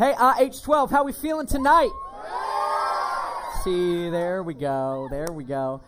Hey, uh, H12, how we feeling tonight? See, there we go. There we go.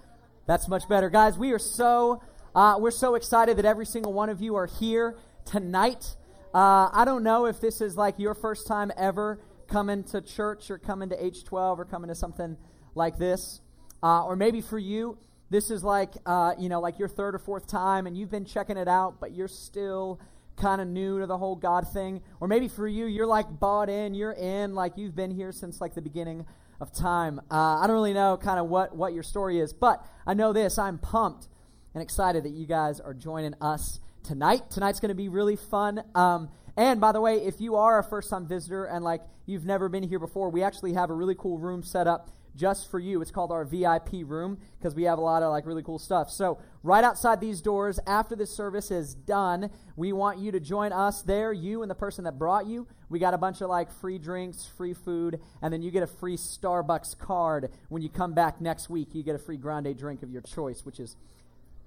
That's much better. Guys, we are so uh, we're so excited that every single one of you are here tonight. Uh, I don't know if this is like your first time ever coming to church or coming to H12 or coming to something like this. Uh, or maybe for you, this is like, uh, you know, like your third or fourth time and you've been checking it out, but you're still kind of new to the whole God thing. Or maybe for you, you're like bought in, you're in, like you've been here since like the beginning of time. Uh, I don't really know kind of what, what your story is, but I know this. I'm pumped and excited that you guys are joining us tonight. Tonight's going to be really fun. Um, and by the way, if you are a first time visitor and like you've never been here before, we actually have a really cool room set up just for you. It's called our VIP room because we have a lot of like really cool stuff. So, right outside these doors, after this service is done, we want you to join us there, you and the person that brought you. We got a bunch of like free drinks, free food, and then you get a free Starbucks card when you come back next week. You get a free grande drink of your choice, which is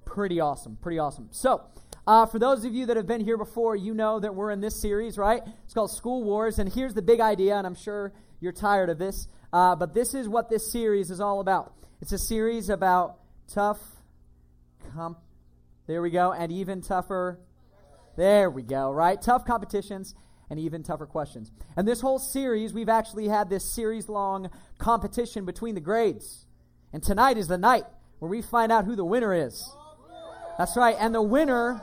pretty awesome. Pretty awesome. So, uh, for those of you that have been here before, you know that we're in this series, right? It's called School Wars, and here's the big idea, and I'm sure you're tired of this. Uh, but this is what this series is all about. It's a series about tough, comp- there we go, and even tougher. There we go, right? Tough competitions and even tougher questions. And this whole series, we've actually had this series long competition between the grades. And tonight is the night where we find out who the winner is. That's right. And the winner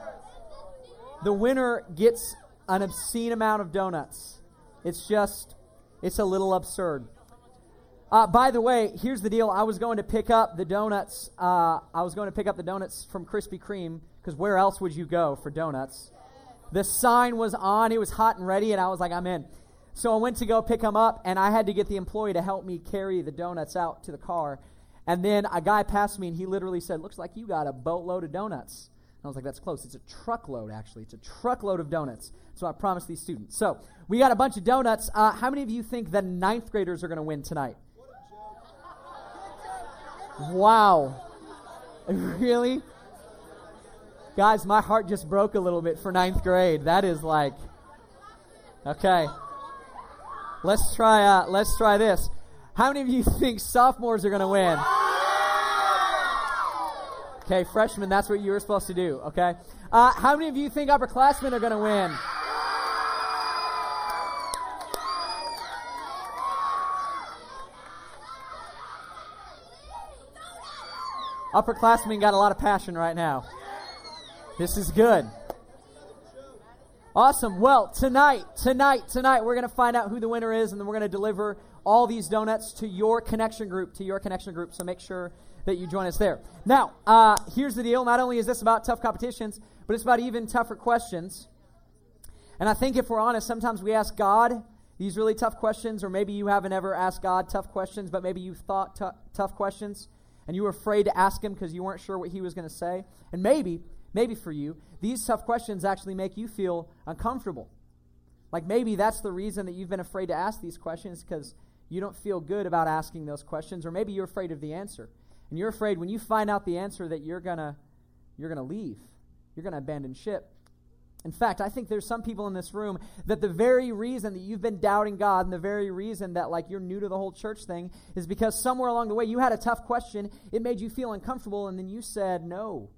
the winner gets an obscene amount of donuts. It's just it's a little absurd. Uh, by the way, here's the deal. I was going to pick up the donuts. Uh, I was going to pick up the donuts from Krispy Kreme because where else would you go for donuts? The sign was on. It was hot and ready, and I was like, I'm in. So I went to go pick them up, and I had to get the employee to help me carry the donuts out to the car. And then a guy passed me, and he literally said, "Looks like you got a boatload of donuts." I was like, "That's close. It's a truckload, actually. It's a truckload of donuts." So I promised these students. So we got a bunch of donuts. Uh, how many of you think the ninth graders are going to win tonight? Wow. Really? Guys, my heart just broke a little bit for ninth grade. That is like, okay. Let's try. Uh, let's try this. How many of you think sophomores are going to win? Okay, freshmen, that's what you were supposed to do. Okay. Uh, how many of you think upperclassmen are going to win? Upperclassmen got a lot of passion right now. This is good. Awesome. Well, tonight, tonight, tonight, we're going to find out who the winner is, and then we're going to deliver all these donuts to your connection group, to your connection group. So make sure that you join us there. Now, uh, here's the deal. Not only is this about tough competitions, but it's about even tougher questions. And I think if we're honest, sometimes we ask God these really tough questions, or maybe you haven't ever asked God tough questions, but maybe you've thought t- tough questions and you were afraid to ask him because you weren't sure what he was going to say. And maybe, maybe for you, these tough questions actually make you feel uncomfortable. Like maybe that's the reason that you've been afraid to ask these questions because you don't feel good about asking those questions, or maybe you're afraid of the answer. And you're afraid when you find out the answer that you're gonna you're gonna leave. You're gonna abandon ship. In fact, I think there's some people in this room that the very reason that you've been doubting God and the very reason that like you're new to the whole church thing is because somewhere along the way you had a tough question, it made you feel uncomfortable and then you said no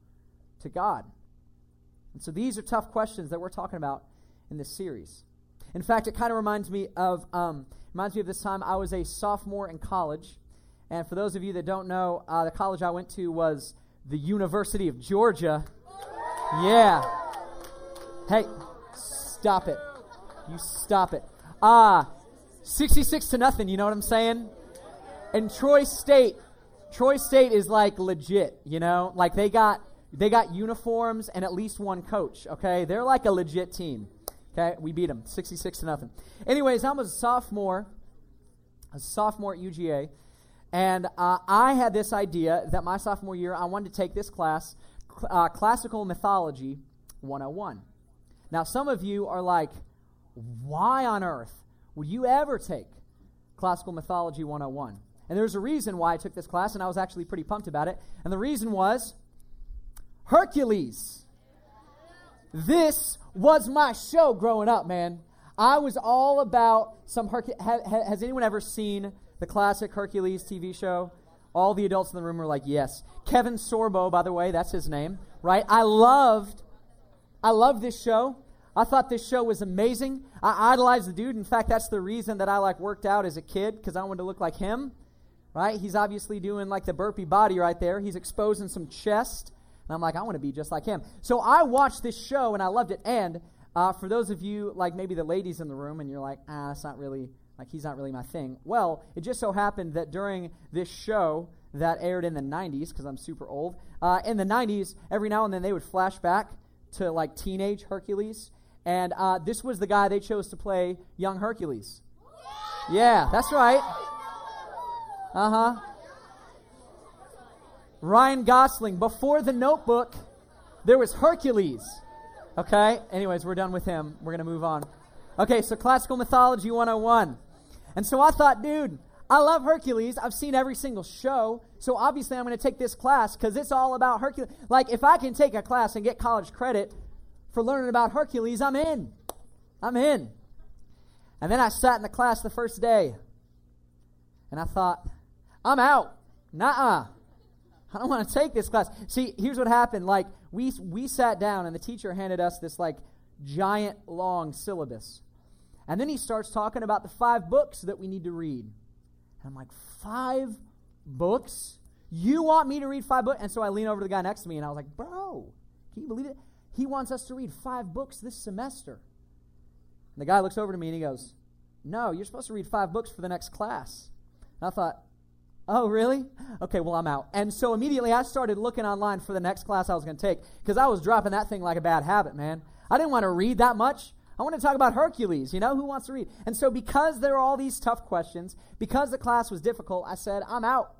to God. And so these are tough questions that we're talking about in this series. In fact, it kind of reminds me of um, reminds me of this time I was a sophomore in college, and for those of you that don't know, uh, the college I went to was the University of Georgia. Yeah. Hey, stop it. You stop it. Ah, 66 to nothing, you know what I'm saying? And Troy State, Troy State is like legit, you know? Like they got they got uniforms and at least one coach, okay? They're like a legit team. Okay? We beat them 66 to nothing. Anyways, I was a sophomore, a sophomore at UGA, and uh, I had this idea that my sophomore year I wanted to take this class, uh, Classical Mythology 101. Now, some of you are like, why on earth would you ever take Classical Mythology 101? And there's a reason why I took this class, and I was actually pretty pumped about it. And the reason was Hercules. This was my show growing up, man. I was all about some Hercules. Ha, ha, has anyone ever seen the classic Hercules TV show? All the adults in the room were like, yes. Kevin Sorbo, by the way, that's his name, right? I loved, I loved this show. I thought this show was amazing. I idolized the dude. In fact, that's the reason that I like worked out as a kid because I wanted to look like him, right? He's obviously doing like the burpee body right there. He's exposing some chest, and I'm like, I want to be just like him. So I watched this show and I loved it. And uh, for those of you like maybe the ladies in the room, and you're like, ah, it's not really like he's not really my thing. Well, it just so happened that during this show that aired in the 90s, because I'm super old, uh, in the 90s, every now and then they would flash back to like teenage Hercules. And uh, this was the guy they chose to play young Hercules. Yeah, that's right. Uh huh. Ryan Gosling. Before the notebook, there was Hercules. Okay? Anyways, we're done with him. We're going to move on. Okay, so classical mythology 101. And so I thought, dude, I love Hercules. I've seen every single show. So obviously, I'm going to take this class because it's all about Hercules. Like, if I can take a class and get college credit for learning about Hercules, I'm in. I'm in. And then I sat in the class the first day and I thought, I'm out. Nah. I don't want to take this class. See, here's what happened. Like, we, we sat down and the teacher handed us this, like, giant long syllabus. And then he starts talking about the five books that we need to read. And I'm like, five books? You want me to read five books? And so I lean over to the guy next to me and I was like, bro, can you believe it? He wants us to read five books this semester. And the guy looks over to me and he goes, no, you're supposed to read five books for the next class. And I thought, oh, really? Okay, well, I'm out. And so immediately I started looking online for the next class I was going to take because I was dropping that thing like a bad habit, man. I didn't want to read that much. I want to talk about Hercules, you know, who wants to read? And so, because there are all these tough questions, because the class was difficult, I said, I'm out.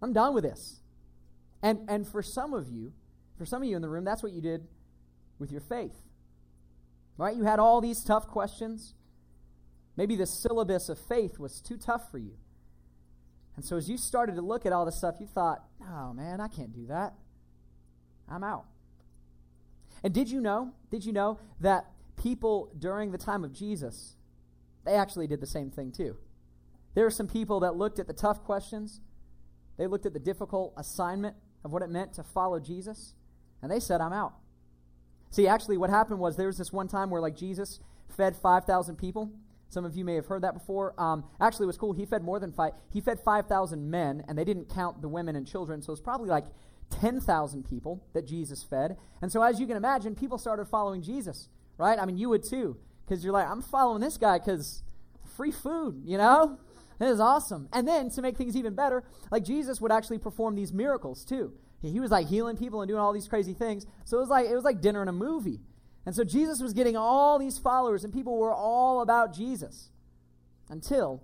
I'm done with this. And, and for some of you, for some of you in the room, that's what you did with your faith. Right? You had all these tough questions. Maybe the syllabus of faith was too tough for you. And so, as you started to look at all this stuff, you thought, oh man, I can't do that. I'm out. And did you know? Did you know that people during the time of Jesus, they actually did the same thing too. There were some people that looked at the tough questions, they looked at the difficult assignment of what it meant to follow Jesus, and they said, I'm out. See, actually, what happened was there was this one time where, like, Jesus fed 5,000 people. Some of you may have heard that before. Um, actually, it was cool. He fed more than five. He fed 5,000 men, and they didn't count the women and children, so it was probably like 10,000 people that Jesus fed. And so, as you can imagine, people started following Jesus right? I mean, you would too, because you're like, I'm following this guy because free food, you know? It is awesome. And then to make things even better, like Jesus would actually perform these miracles too. He was like healing people and doing all these crazy things. So it was like it was like dinner in a movie. And so Jesus was getting all these followers and people were all about Jesus. Until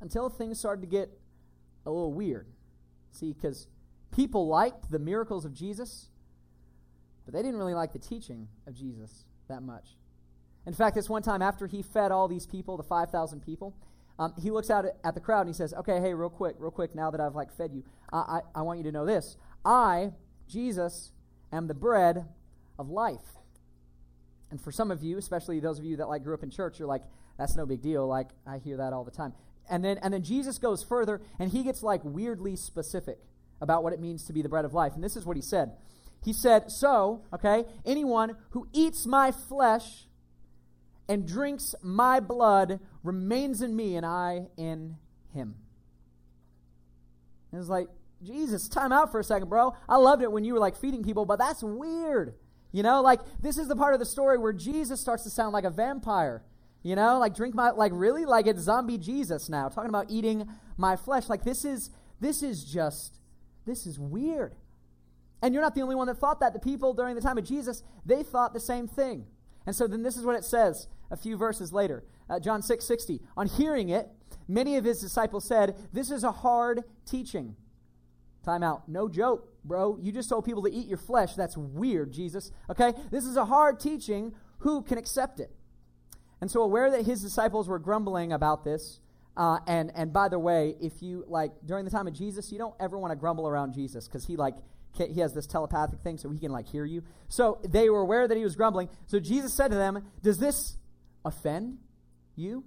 until things started to get a little weird. See, because people liked the miracles of Jesus, but they didn't really like the teaching of Jesus that much. In fact, this one time after he fed all these people, the 5,000 people, um, he looks out at the crowd and he says, Okay, hey, real quick, real quick, now that I've like fed you, I, I, I want you to know this. I, Jesus, am the bread of life. And for some of you, especially those of you that like grew up in church, you're like, that's no big deal. Like, I hear that all the time. And then and then Jesus goes further and he gets like weirdly specific about what it means to be the bread of life. And this is what he said. He said, So, okay, anyone who eats my flesh and drinks my blood remains in me and I in him. And it's like, Jesus, time out for a second, bro. I loved it when you were like feeding people, but that's weird. You know, like this is the part of the story where Jesus starts to sound like a vampire. You know, like drink my like really like it's zombie Jesus now, talking about eating my flesh. Like this is this is just this is weird. And you're not the only one that thought that. The people during the time of Jesus, they thought the same thing. And so then this is what it says a few verses later. Uh, John 6 60. On hearing it, many of his disciples said, This is a hard teaching. Time out. No joke, bro. You just told people to eat your flesh. That's weird, Jesus. Okay? This is a hard teaching. Who can accept it? And so, aware that his disciples were grumbling about this, uh, and and by the way, if you like during the time of Jesus, you don't ever want to grumble around Jesus because he like he has this telepathic thing so he can like hear you. So they were aware that he was grumbling. So Jesus said to them, Does this offend you?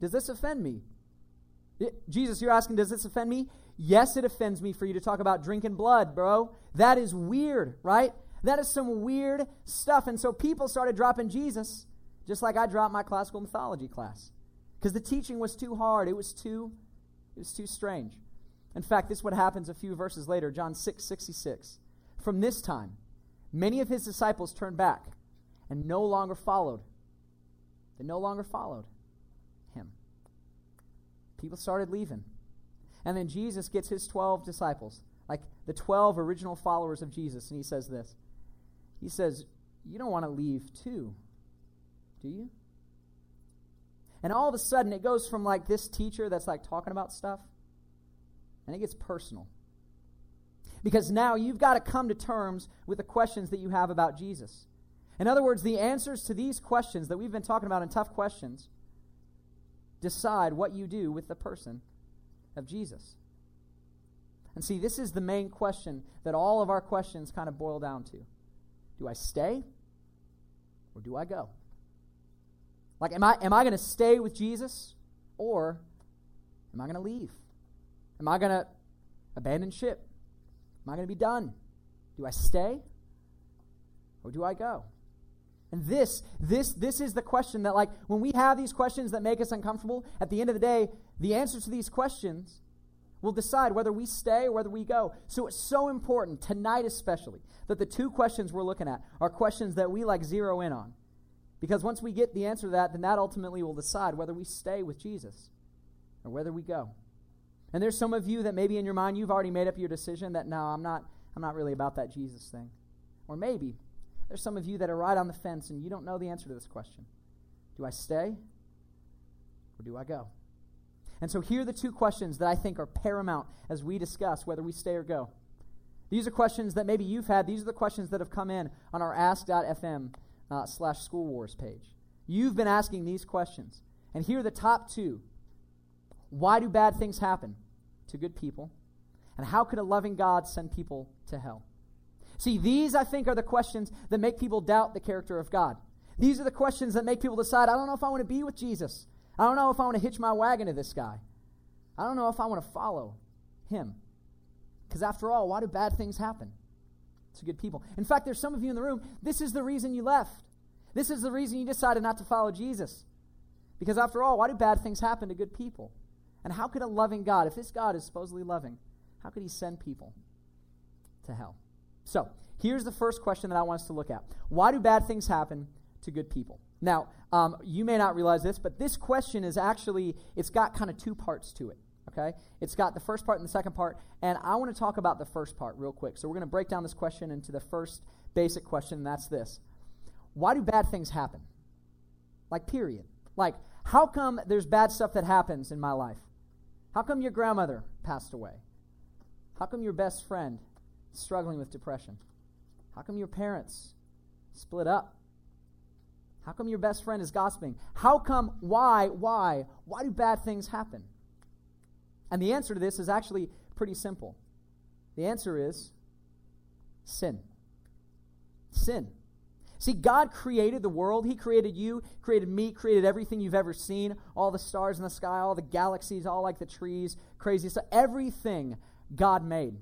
Does this offend me? It, Jesus, you're asking, does this offend me? Yes, it offends me for you to talk about drinking blood, bro. That is weird, right? That is some weird stuff. And so people started dropping Jesus, just like I dropped my classical mythology class. Because the teaching was too hard. It was too, it was too strange. In fact, this is what happens a few verses later, John 6, 66. From this time, many of his disciples turned back and no longer followed. They no longer followed him. People started leaving. And then Jesus gets his 12 disciples, like the 12 original followers of Jesus, and he says this. He says, You don't want to leave too, do you? And all of a sudden, it goes from like this teacher that's like talking about stuff, and it gets personal. Because now you've got to come to terms with the questions that you have about Jesus. In other words, the answers to these questions that we've been talking about in tough questions decide what you do with the person of Jesus. And see, this is the main question that all of our questions kind of boil down to Do I stay or do I go? Like, am I, am I going to stay with Jesus or am I going to leave? Am I going to abandon ship? Am I going to be done? Do I stay or do I go? And this, this, this is the question that, like, when we have these questions that make us uncomfortable, at the end of the day, the answers to these questions will decide whether we stay or whether we go. So it's so important, tonight especially, that the two questions we're looking at are questions that we, like, zero in on. Because once we get the answer to that, then that ultimately will decide whether we stay with Jesus or whether we go. And there's some of you that maybe in your mind you've already made up your decision that no, I'm not I'm not really about that Jesus thing. Or maybe there's some of you that are right on the fence and you don't know the answer to this question. Do I stay or do I go? And so here are the two questions that I think are paramount as we discuss whether we stay or go. These are questions that maybe you've had. These are the questions that have come in on our ask.fm uh, slash school wars page. You've been asking these questions. And here are the top two. Why do bad things happen to good people? And how could a loving God send people to hell? See, these, I think, are the questions that make people doubt the character of God. These are the questions that make people decide, I don't know if I want to be with Jesus. I don't know if I want to hitch my wagon to this guy. I don't know if I want to follow him. Because after all, why do bad things happen to good people? In fact, there's some of you in the room, this is the reason you left. This is the reason you decided not to follow Jesus. Because after all, why do bad things happen to good people? And how could a loving God, if this God is supposedly loving, how could he send people to hell? So, here's the first question that I want us to look at Why do bad things happen to good people? Now, um, you may not realize this, but this question is actually, it's got kind of two parts to it. Okay? It's got the first part and the second part, and I want to talk about the first part real quick. So we're going to break down this question into the first basic question, and that's this Why do bad things happen? Like, period. Like, how come there's bad stuff that happens in my life? How come your grandmother passed away? How come your best friend is struggling with depression? How come your parents split up? How come your best friend is gossiping? How come, why, why, why do bad things happen? And the answer to this is actually pretty simple. The answer is sin. Sin. See, God created the world. He created you, created me, created everything you've ever seen all the stars in the sky, all the galaxies, all like the trees, crazy stuff. Everything God made.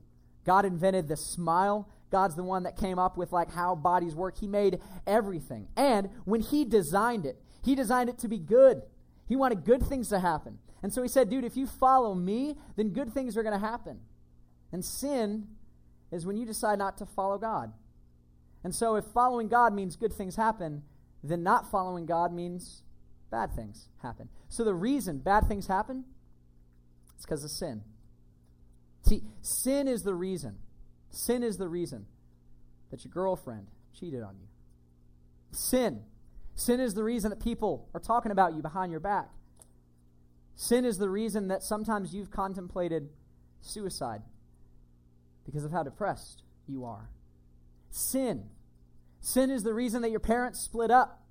God invented the smile. God's the one that came up with like how bodies work. He made everything. And when he designed it, he designed it to be good. He wanted good things to happen. And so he said, dude, if you follow me, then good things are going to happen. And sin is when you decide not to follow God. And so if following God means good things happen, then not following God means bad things happen. So the reason bad things happen is because of sin. See, sin is the reason. Sin is the reason that your girlfriend cheated on you. Sin. Sin is the reason that people are talking about you behind your back. Sin is the reason that sometimes you've contemplated suicide because of how depressed you are. Sin. Sin is the reason that your parents split up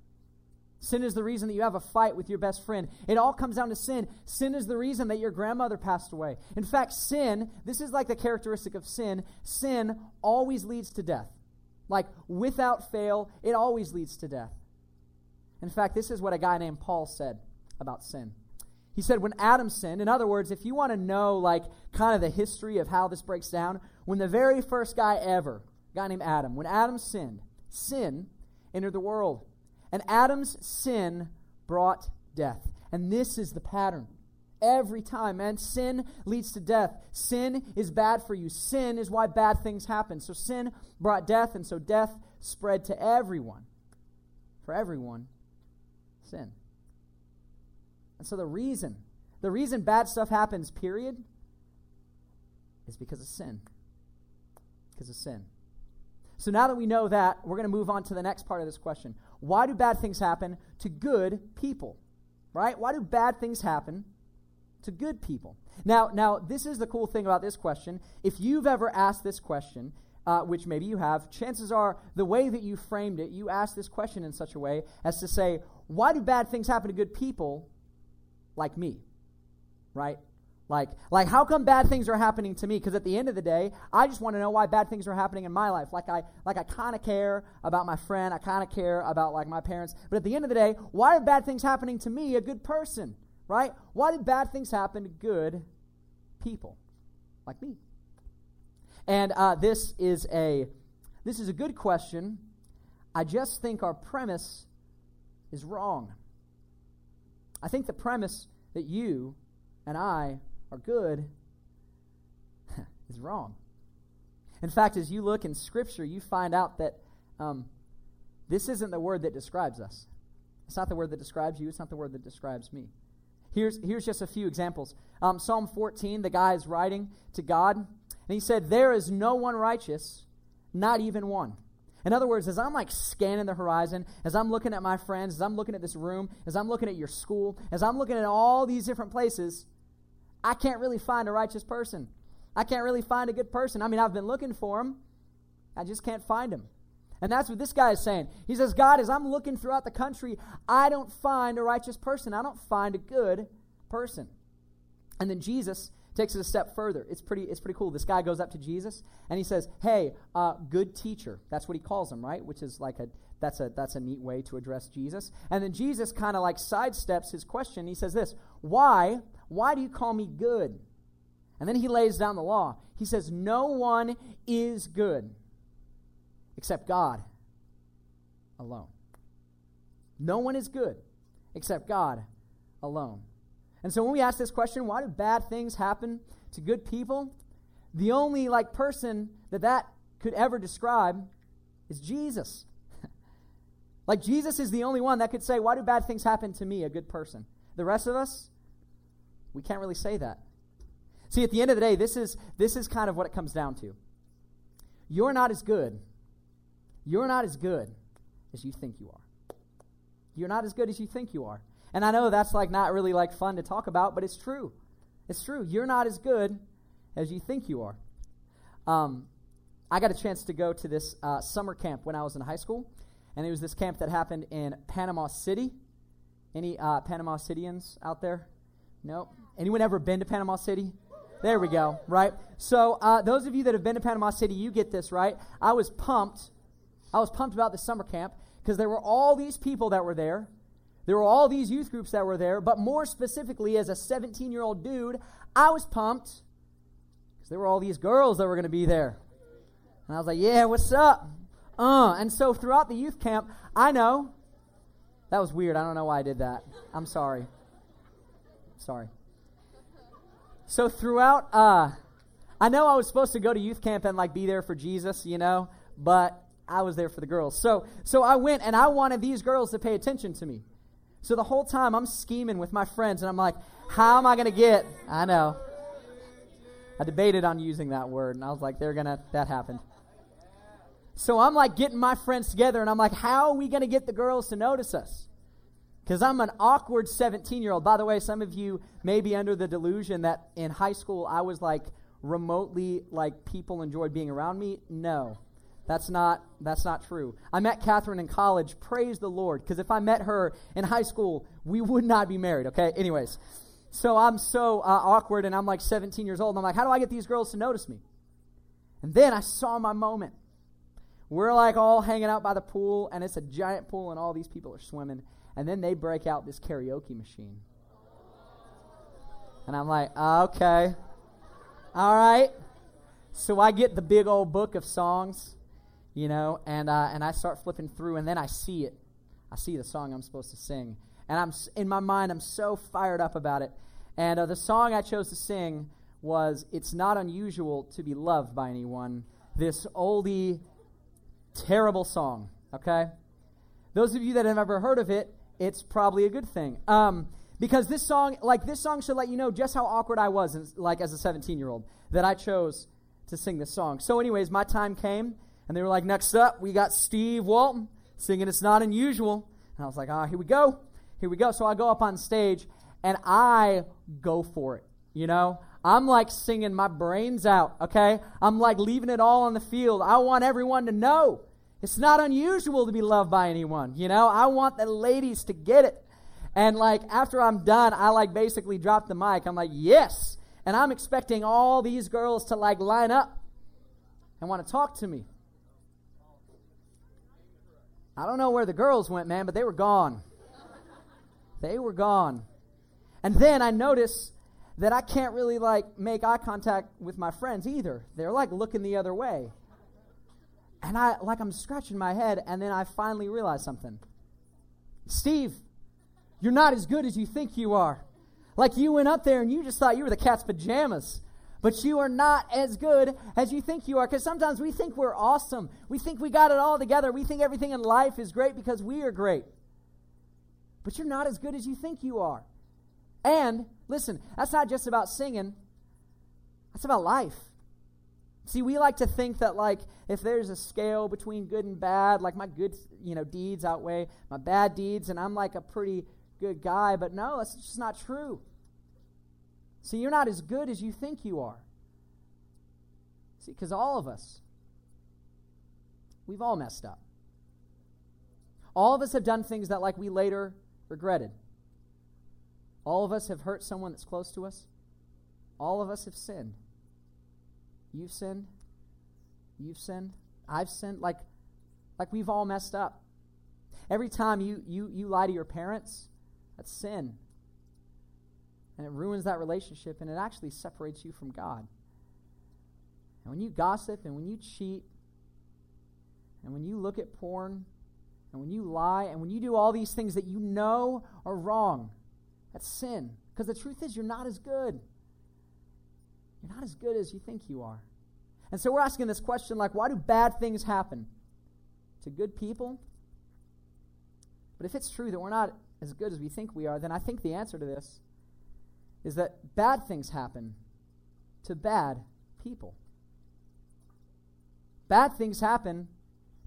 Sin is the reason that you have a fight with your best friend. It all comes down to sin. Sin is the reason that your grandmother passed away. In fact, sin, this is like the characteristic of sin, sin always leads to death. Like, without fail, it always leads to death. In fact, this is what a guy named Paul said about sin. He said, when Adam sinned, in other words, if you want to know, like, kind of the history of how this breaks down, when the very first guy ever, guy named Adam, when Adam sinned, sin entered the world. And Adam's sin brought death. And this is the pattern. Every time, man, sin leads to death. Sin is bad for you. Sin is why bad things happen. So sin brought death, and so death spread to everyone. For everyone, sin. And so the reason, the reason bad stuff happens, period, is because of sin. Because of sin. So now that we know that, we're going to move on to the next part of this question. Why do bad things happen to good people? Right? Why do bad things happen to good people. Now, now this is the cool thing about this question. If you've ever asked this question, uh, which maybe you have, chances are the way that you framed it, you asked this question in such a way as to say, why do bad things happen to good people like me? Right? Like, like how come bad things are happening to me? Because at the end of the day, I just want to know why bad things are happening in my life. Like I, like I kind of care about my friend. I kind of care about like my parents. But at the end of the day, why are bad things happening to me, a good person? right? Why did bad things happen to good people like me? And uh, this is a this is a good question. I just think our premise is wrong. I think the premise that you and I are good is wrong. In fact, as you look in Scripture, you find out that um, this isn't the word that describes us. It's not the word that describes you, it's not the word that describes me. Here's, here's just a few examples. Um, Psalm 14, the guy is writing to God, and he said, There is no one righteous, not even one. In other words, as I'm like scanning the horizon, as I'm looking at my friends, as I'm looking at this room, as I'm looking at your school, as I'm looking at all these different places, I can't really find a righteous person. I can't really find a good person. I mean, I've been looking for him, I just can't find him. And that's what this guy is saying. He says, God, as I'm looking throughout the country, I don't find a righteous person. I don't find a good person. And then Jesus takes it a step further. It's pretty, it's pretty cool. This guy goes up to Jesus and he says, Hey, uh, good teacher. That's what he calls him, right? Which is like a that's a that's a neat way to address Jesus. And then Jesus kind of like sidesteps his question. He says this, Why? Why do you call me good? And then he lays down the law. He says, No one is good except God alone. No one is good except God alone. And so when we ask this question, why do bad things happen to good people? The only like person that that could ever describe is Jesus. like Jesus is the only one that could say, why do bad things happen to me, a good person? The rest of us, we can't really say that. See, at the end of the day, this is this is kind of what it comes down to. You're not as good you're not as good as you think you are. You're not as good as you think you are. And I know that's like not really like fun to talk about, but it's true. It's true. You're not as good as you think you are. Um, I got a chance to go to this uh, summer camp when I was in high school, and it was this camp that happened in Panama City. Any uh, Panama Cityans out there? Nope. Anyone ever been to Panama City? There we go. Right. So uh, those of you that have been to Panama City, you get this right. I was pumped I was pumped about the summer camp because there were all these people that were there. There were all these youth groups that were there, but more specifically, as a 17 year old dude, I was pumped because there were all these girls that were going to be there. And I was like, yeah, what's up? Uh, and so throughout the youth camp, I know that was weird. I don't know why I did that. I'm sorry. Sorry. So throughout, uh, I know I was supposed to go to youth camp and like be there for Jesus, you know, but I was there for the girls. So, so I went and I wanted these girls to pay attention to me. So the whole time I'm scheming with my friends and I'm like, how am I to get? I know. I debated on using that word and I was like, they're to, that happened. So I'm like getting my friends together and I'm like, how are we to get the girls to notice us? Because I'm an awkward 17 year old. By the way, some of you may be under the delusion that in high school I was like remotely like people enjoyed being around me. No. That's not that's not true. I met Catherine in college. Praise the Lord, because if I met her in high school, we would not be married. Okay. Anyways, so I'm so uh, awkward, and I'm like 17 years old. And I'm like, how do I get these girls to notice me? And then I saw my moment. We're like all hanging out by the pool, and it's a giant pool, and all these people are swimming. And then they break out this karaoke machine. And I'm like, okay. All right. So I get the big old book of songs, you know, and, uh, and I start flipping through, and then I see it. I see the song I'm supposed to sing. And I'm in my mind, I'm so fired up about it. And uh, the song I chose to sing was It's Not Unusual to Be Loved by Anyone, this oldie, terrible song, okay? Those of you that have ever heard of it, it's probably a good thing. Um, because this song, like this song should let you know just how awkward I was, as, like as a 17 year old, that I chose to sing this song. So, anyways, my time came, and they were like, next up, we got Steve Walton singing It's Not Unusual. And I was like, ah, here we go. Here we go. So I go up on stage, and I go for it, you know? I'm like singing my brains out, okay? I'm like leaving it all on the field. I want everyone to know it's not unusual to be loved by anyone, you know? I want the ladies to get it. And like after I'm done, I like basically drop the mic. I'm like, yes. And I'm expecting all these girls to like line up and want to talk to me. I don't know where the girls went, man, but they were gone. They were gone. And then I notice that I can't really like make eye contact with my friends either. They're like looking the other way. And I like I'm scratching my head and then I finally realize something. Steve, you're not as good as you think you are. Like you went up there and you just thought you were the cat's pajamas. But you are not as good as you think you are. Because sometimes we think we're awesome. We think we got it all together. We think everything in life is great because we are great. But you're not as good as you think you are. And listen, that's not just about singing, that's about life. See, we like to think that like if there's a scale between good and bad, like my good, you know, deeds outweigh my bad deeds and I'm like a pretty good guy, but no, that's just not true. See, you're not as good as you think you are. See, because all of us, we've all messed up. All of us have done things that, like, we later regretted. All of us have hurt someone that's close to us. All of us have sinned. You've sinned. You've sinned. I've sinned. Like, like we've all messed up. Every time you, you, you lie to your parents, that's sin. And it ruins that relationship and it actually separates you from God. And when you gossip and when you cheat and when you look at porn and when you lie and when you do all these things that you know are wrong, that's sin. Because the truth is, you're not as good. You're not as good as you think you are. And so we're asking this question like, why do bad things happen to good people? But if it's true that we're not as good as we think we are, then I think the answer to this is that bad things happen to bad people. Bad things happen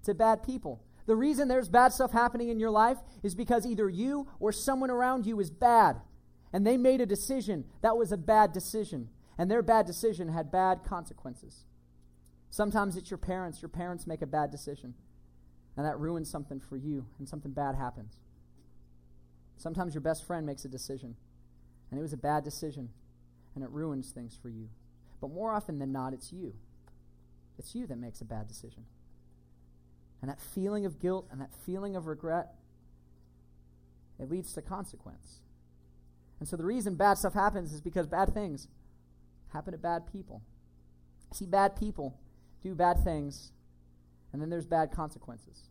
to bad people. The reason there's bad stuff happening in your life is because either you or someone around you is bad. And they made a decision that was a bad decision. And their bad decision had bad consequences. Sometimes it's your parents. Your parents make a bad decision. And that ruins something for you, and something bad happens. Sometimes your best friend makes a decision, and it was a bad decision, and it ruins things for you. But more often than not, it's you. It's you that makes a bad decision. And that feeling of guilt and that feeling of regret, it leads to consequence. And so the reason bad stuff happens is because bad things happen to bad people. See, bad people do bad things, and then there's bad consequences.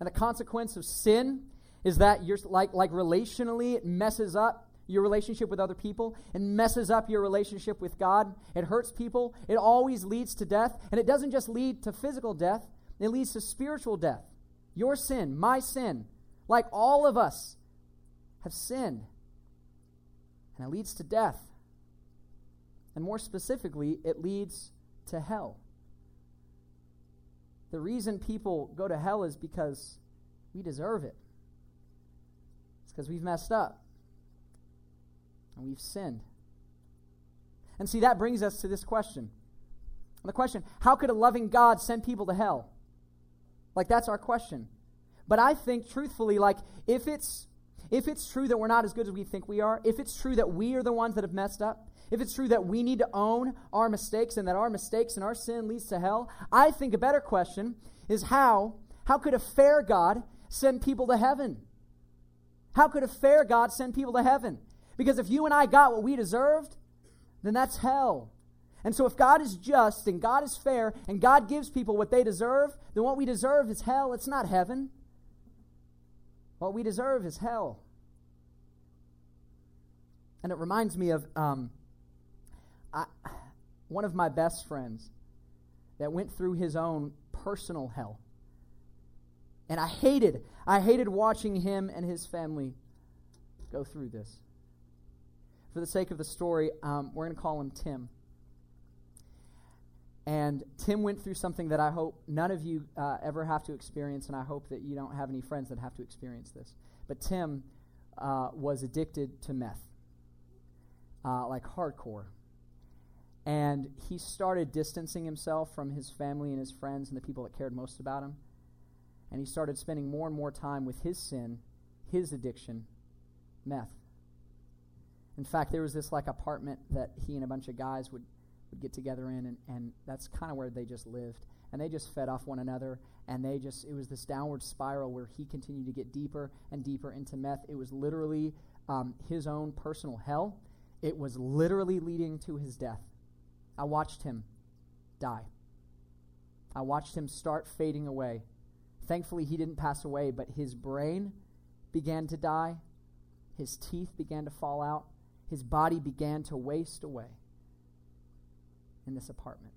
And the consequence of sin is that you're like like relationally it messes up your relationship with other people and messes up your relationship with God. It hurts people. It always leads to death, and it doesn't just lead to physical death, it leads to spiritual death. Your sin, my sin, like all of us have sinned. And it leads to death. And more specifically, it leads to hell. The reason people go to hell is because we deserve it It's because we've messed up and we've sinned. And see, that brings us to this question. The question how could a loving God send people to hell? Like, that's our question. But I think, truthfully, like, if it's. If it's true that we're not as good as we think we are, if it's true that we are the ones that have messed up, if it's true that we need to own our mistakes and that our mistakes and our sin leads to hell, I think a better question is how how could a fair God send people to heaven? How could a fair God send people to heaven? Because if you and I got what we deserved, then that's hell. And so, if God is just and God is fair and God gives people what they deserve, then what we deserve is hell. It's not heaven. What we deserve is hell. And it reminds me of um, I, one of my best friends that went through his own personal hell. And I hated, I hated watching him and his family go through this. For the sake of the story, um, we're going to call him Tim. And Tim went through something that I hope none of you uh, ever have to experience, and I hope that you don't have any friends that have to experience this. But Tim uh, was addicted to meth, uh, like hardcore. And he started distancing himself from his family and his friends and the people that cared most about him. And he started spending more and more time with his sin, his addiction, meth. In fact, there was this like apartment that he and a bunch of guys would would get together in, and, and that's kind of where they just lived. And they just fed off one another, and they just, it was this downward spiral where he continued to get deeper and deeper into meth. It was literally um, his own personal hell. It was literally leading to his death. I watched him die. I watched him start fading away. Thankfully, he didn't pass away, but his brain began to die. His teeth began to fall out. His body began to waste away in this apartment.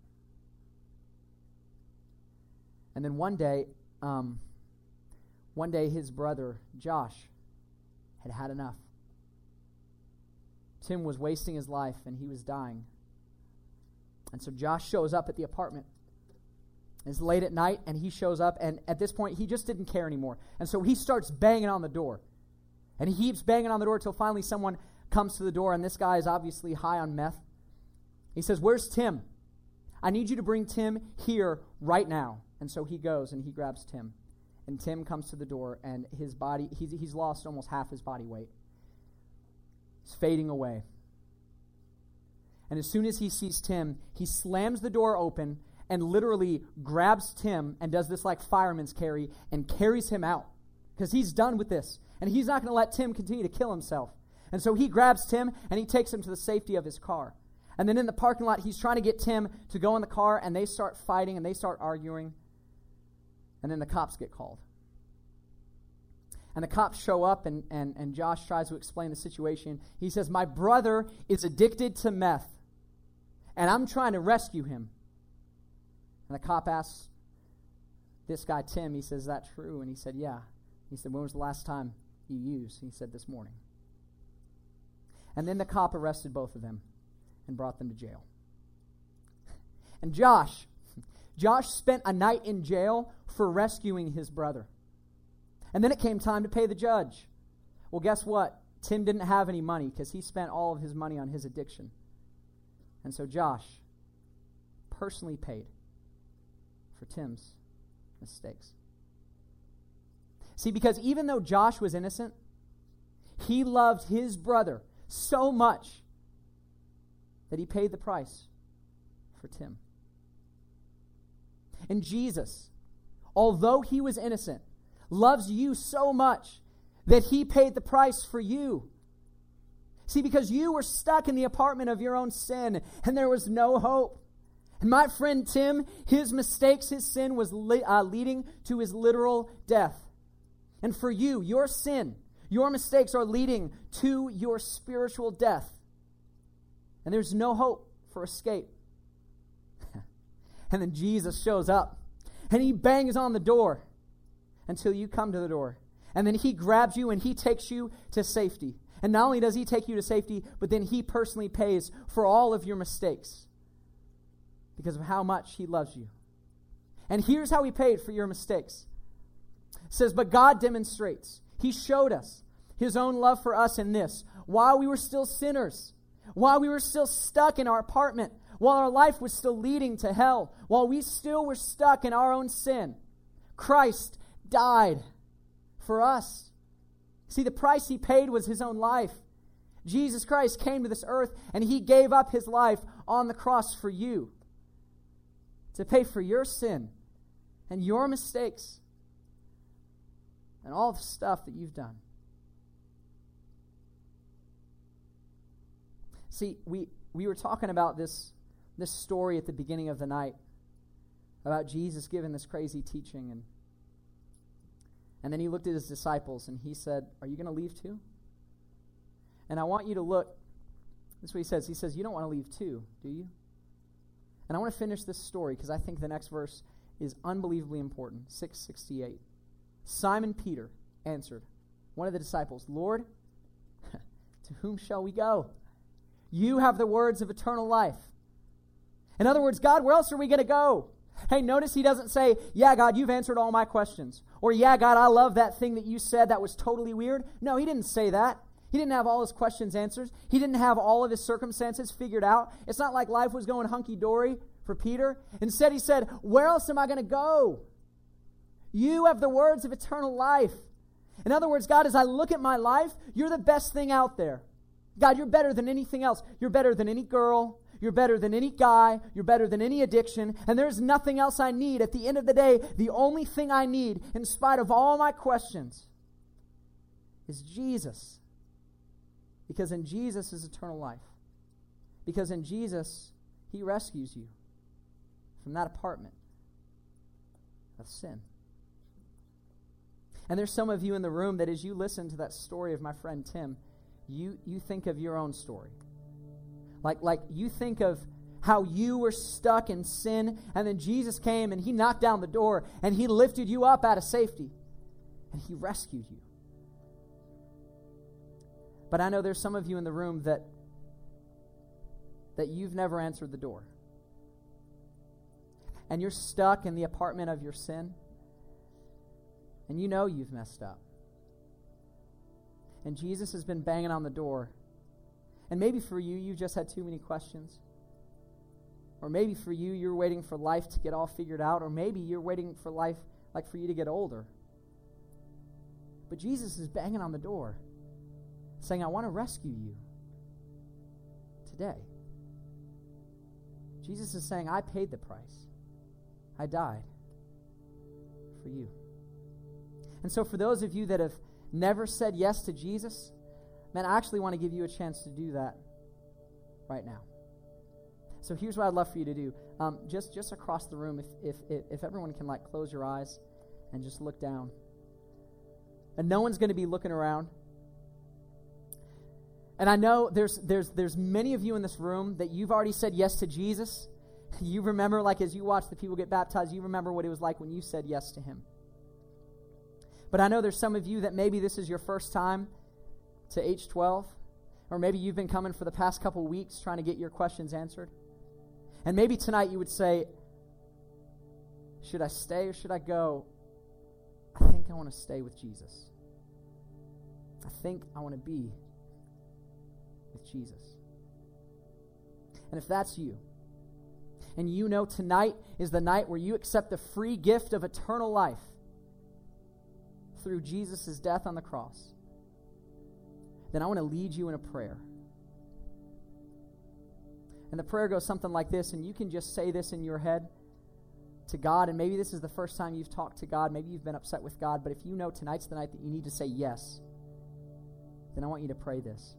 And then one day, um, one day his brother, Josh, had had enough. Tim was wasting his life and he was dying. And so Josh shows up at the apartment. It's late at night, and he shows up, and at this point, he just didn't care anymore. And so he starts banging on the door. And he keeps banging on the door until finally someone comes to the door, and this guy is obviously high on meth. He says, Where's Tim? I need you to bring Tim here right now. And so he goes and he grabs Tim. And Tim comes to the door, and his body, he's, he's lost almost half his body weight. He's fading away. And as soon as he sees Tim, he slams the door open and literally grabs Tim and does this like fireman's carry and carries him out because he's done with this. And he's not going to let Tim continue to kill himself. And so he grabs Tim and he takes him to the safety of his car. And then in the parking lot, he's trying to get Tim to go in the car, and they start fighting and they start arguing. And then the cops get called. And the cops show up, and, and, and Josh tries to explain the situation. He says, My brother is addicted to meth, and I'm trying to rescue him. And the cop asks this guy, Tim, he says, that true? And he said, Yeah. He said, When was the last time you used? He said, This morning. And then the cop arrested both of them and brought them to jail. And Josh, Josh spent a night in jail for rescuing his brother. And then it came time to pay the judge. Well, guess what? Tim didn't have any money because he spent all of his money on his addiction. And so Josh personally paid for Tim's mistakes. See, because even though Josh was innocent, he loved his brother so much that he paid the price for Tim. And Jesus, although he was innocent, loves you so much that he paid the price for you. See, because you were stuck in the apartment of your own sin and there was no hope. And my friend Tim, his mistakes, his sin was li- uh, leading to his literal death. And for you, your sin, your mistakes are leading to your spiritual death. And there's no hope for escape. and then Jesus shows up and he bangs on the door until you come to the door. And then he grabs you and he takes you to safety. And not only does he take you to safety, but then he personally pays for all of your mistakes because of how much he loves you. And here's how he paid for your mistakes. It says, But God demonstrates, he showed us his own love for us in this. While we were still sinners, while we were still stuck in our apartment, while our life was still leading to hell, while we still were stuck in our own sin, Christ died for us. See, the price he paid was his own life. Jesus Christ came to this earth and he gave up his life on the cross for you to pay for your sin and your mistakes and all the stuff that you've done. See, we, we were talking about this, this story at the beginning of the night about Jesus giving this crazy teaching and and then he looked at his disciples and he said, Are you going to leave too? And I want you to look. This is what he says. He says, You don't want to leave too, do you? And I want to finish this story because I think the next verse is unbelievably important. 668. Simon Peter answered, one of the disciples, Lord, to whom shall we go? You have the words of eternal life. In other words, God, where else are we going to go? Hey, notice he doesn't say, Yeah, God, you've answered all my questions. Or, Yeah, God, I love that thing that you said that was totally weird. No, he didn't say that. He didn't have all his questions answered. He didn't have all of his circumstances figured out. It's not like life was going hunky dory for Peter. Instead, he said, Where else am I going to go? You have the words of eternal life. In other words, God, as I look at my life, you're the best thing out there. God, you're better than anything else. You're better than any girl. You're better than any guy. You're better than any addiction. And there's nothing else I need. At the end of the day, the only thing I need, in spite of all my questions, is Jesus. Because in Jesus is eternal life. Because in Jesus, He rescues you from that apartment of sin. And there's some of you in the room that as you listen to that story of my friend Tim, you, you think of your own story. Like, like you think of how you were stuck in sin, and then Jesus came and he knocked down the door and he lifted you up out of safety and he rescued you. But I know there's some of you in the room that that you've never answered the door. And you're stuck in the apartment of your sin and you know you've messed up. And Jesus has been banging on the door. And maybe for you, you've just had too many questions. Or maybe for you, you're waiting for life to get all figured out. Or maybe you're waiting for life, like for you to get older. But Jesus is banging on the door, saying, I want to rescue you today. Jesus is saying, I paid the price, I died for you. And so, for those of you that have never said yes to Jesus, man, I actually want to give you a chance to do that right now. So here's what I'd love for you to do. Um, just just across the room, if, if, if if everyone can like close your eyes and just look down, and no one's going to be looking around. And I know there's there's there's many of you in this room that you've already said yes to Jesus. You remember, like as you watch the people get baptized, you remember what it was like when you said yes to Him. But I know there's some of you that maybe this is your first time to H12, or maybe you've been coming for the past couple weeks trying to get your questions answered. And maybe tonight you would say, Should I stay or should I go? I think I want to stay with Jesus. I think I want to be with Jesus. And if that's you, and you know tonight is the night where you accept the free gift of eternal life, through Jesus' death on the cross, then I want to lead you in a prayer. And the prayer goes something like this, and you can just say this in your head to God. And maybe this is the first time you've talked to God. Maybe you've been upset with God. But if you know tonight's the night that you need to say yes, then I want you to pray this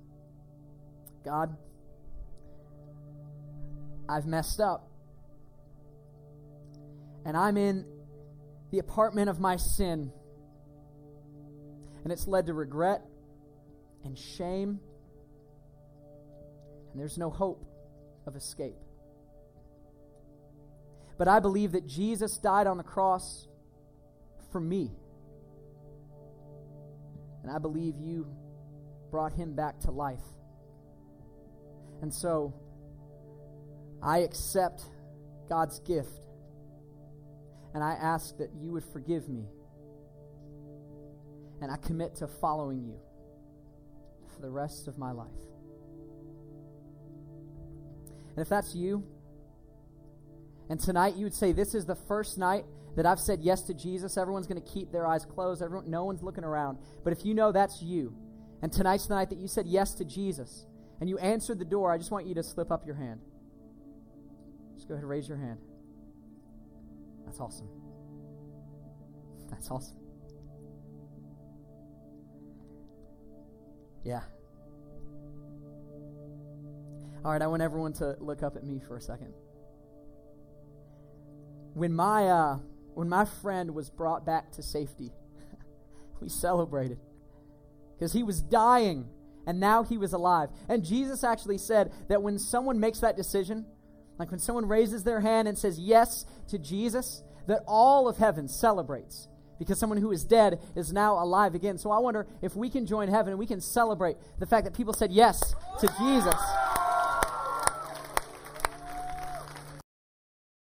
God, I've messed up. And I'm in the apartment of my sin and it's led to regret and shame, and there's no hope of escape. But I believe that Jesus died on the cross for me. And I believe you brought him back to life. And so I accept God's gift. And I ask that you would forgive me and I commit to following you the rest of my life. And if that's you, and tonight you would say, This is the first night that I've said yes to Jesus, everyone's going to keep their eyes closed. Everyone, no one's looking around. But if you know that's you, and tonight's the night that you said yes to Jesus, and you answered the door, I just want you to slip up your hand. Just go ahead and raise your hand. That's awesome. That's awesome. Yeah. All right, I want everyone to look up at me for a second. When my uh, when my friend was brought back to safety, we celebrated because he was dying and now he was alive. And Jesus actually said that when someone makes that decision, like when someone raises their hand and says yes to Jesus, that all of heaven celebrates because someone who is dead is now alive again. So I wonder if we can join heaven and we can celebrate the fact that people said yes to Jesus.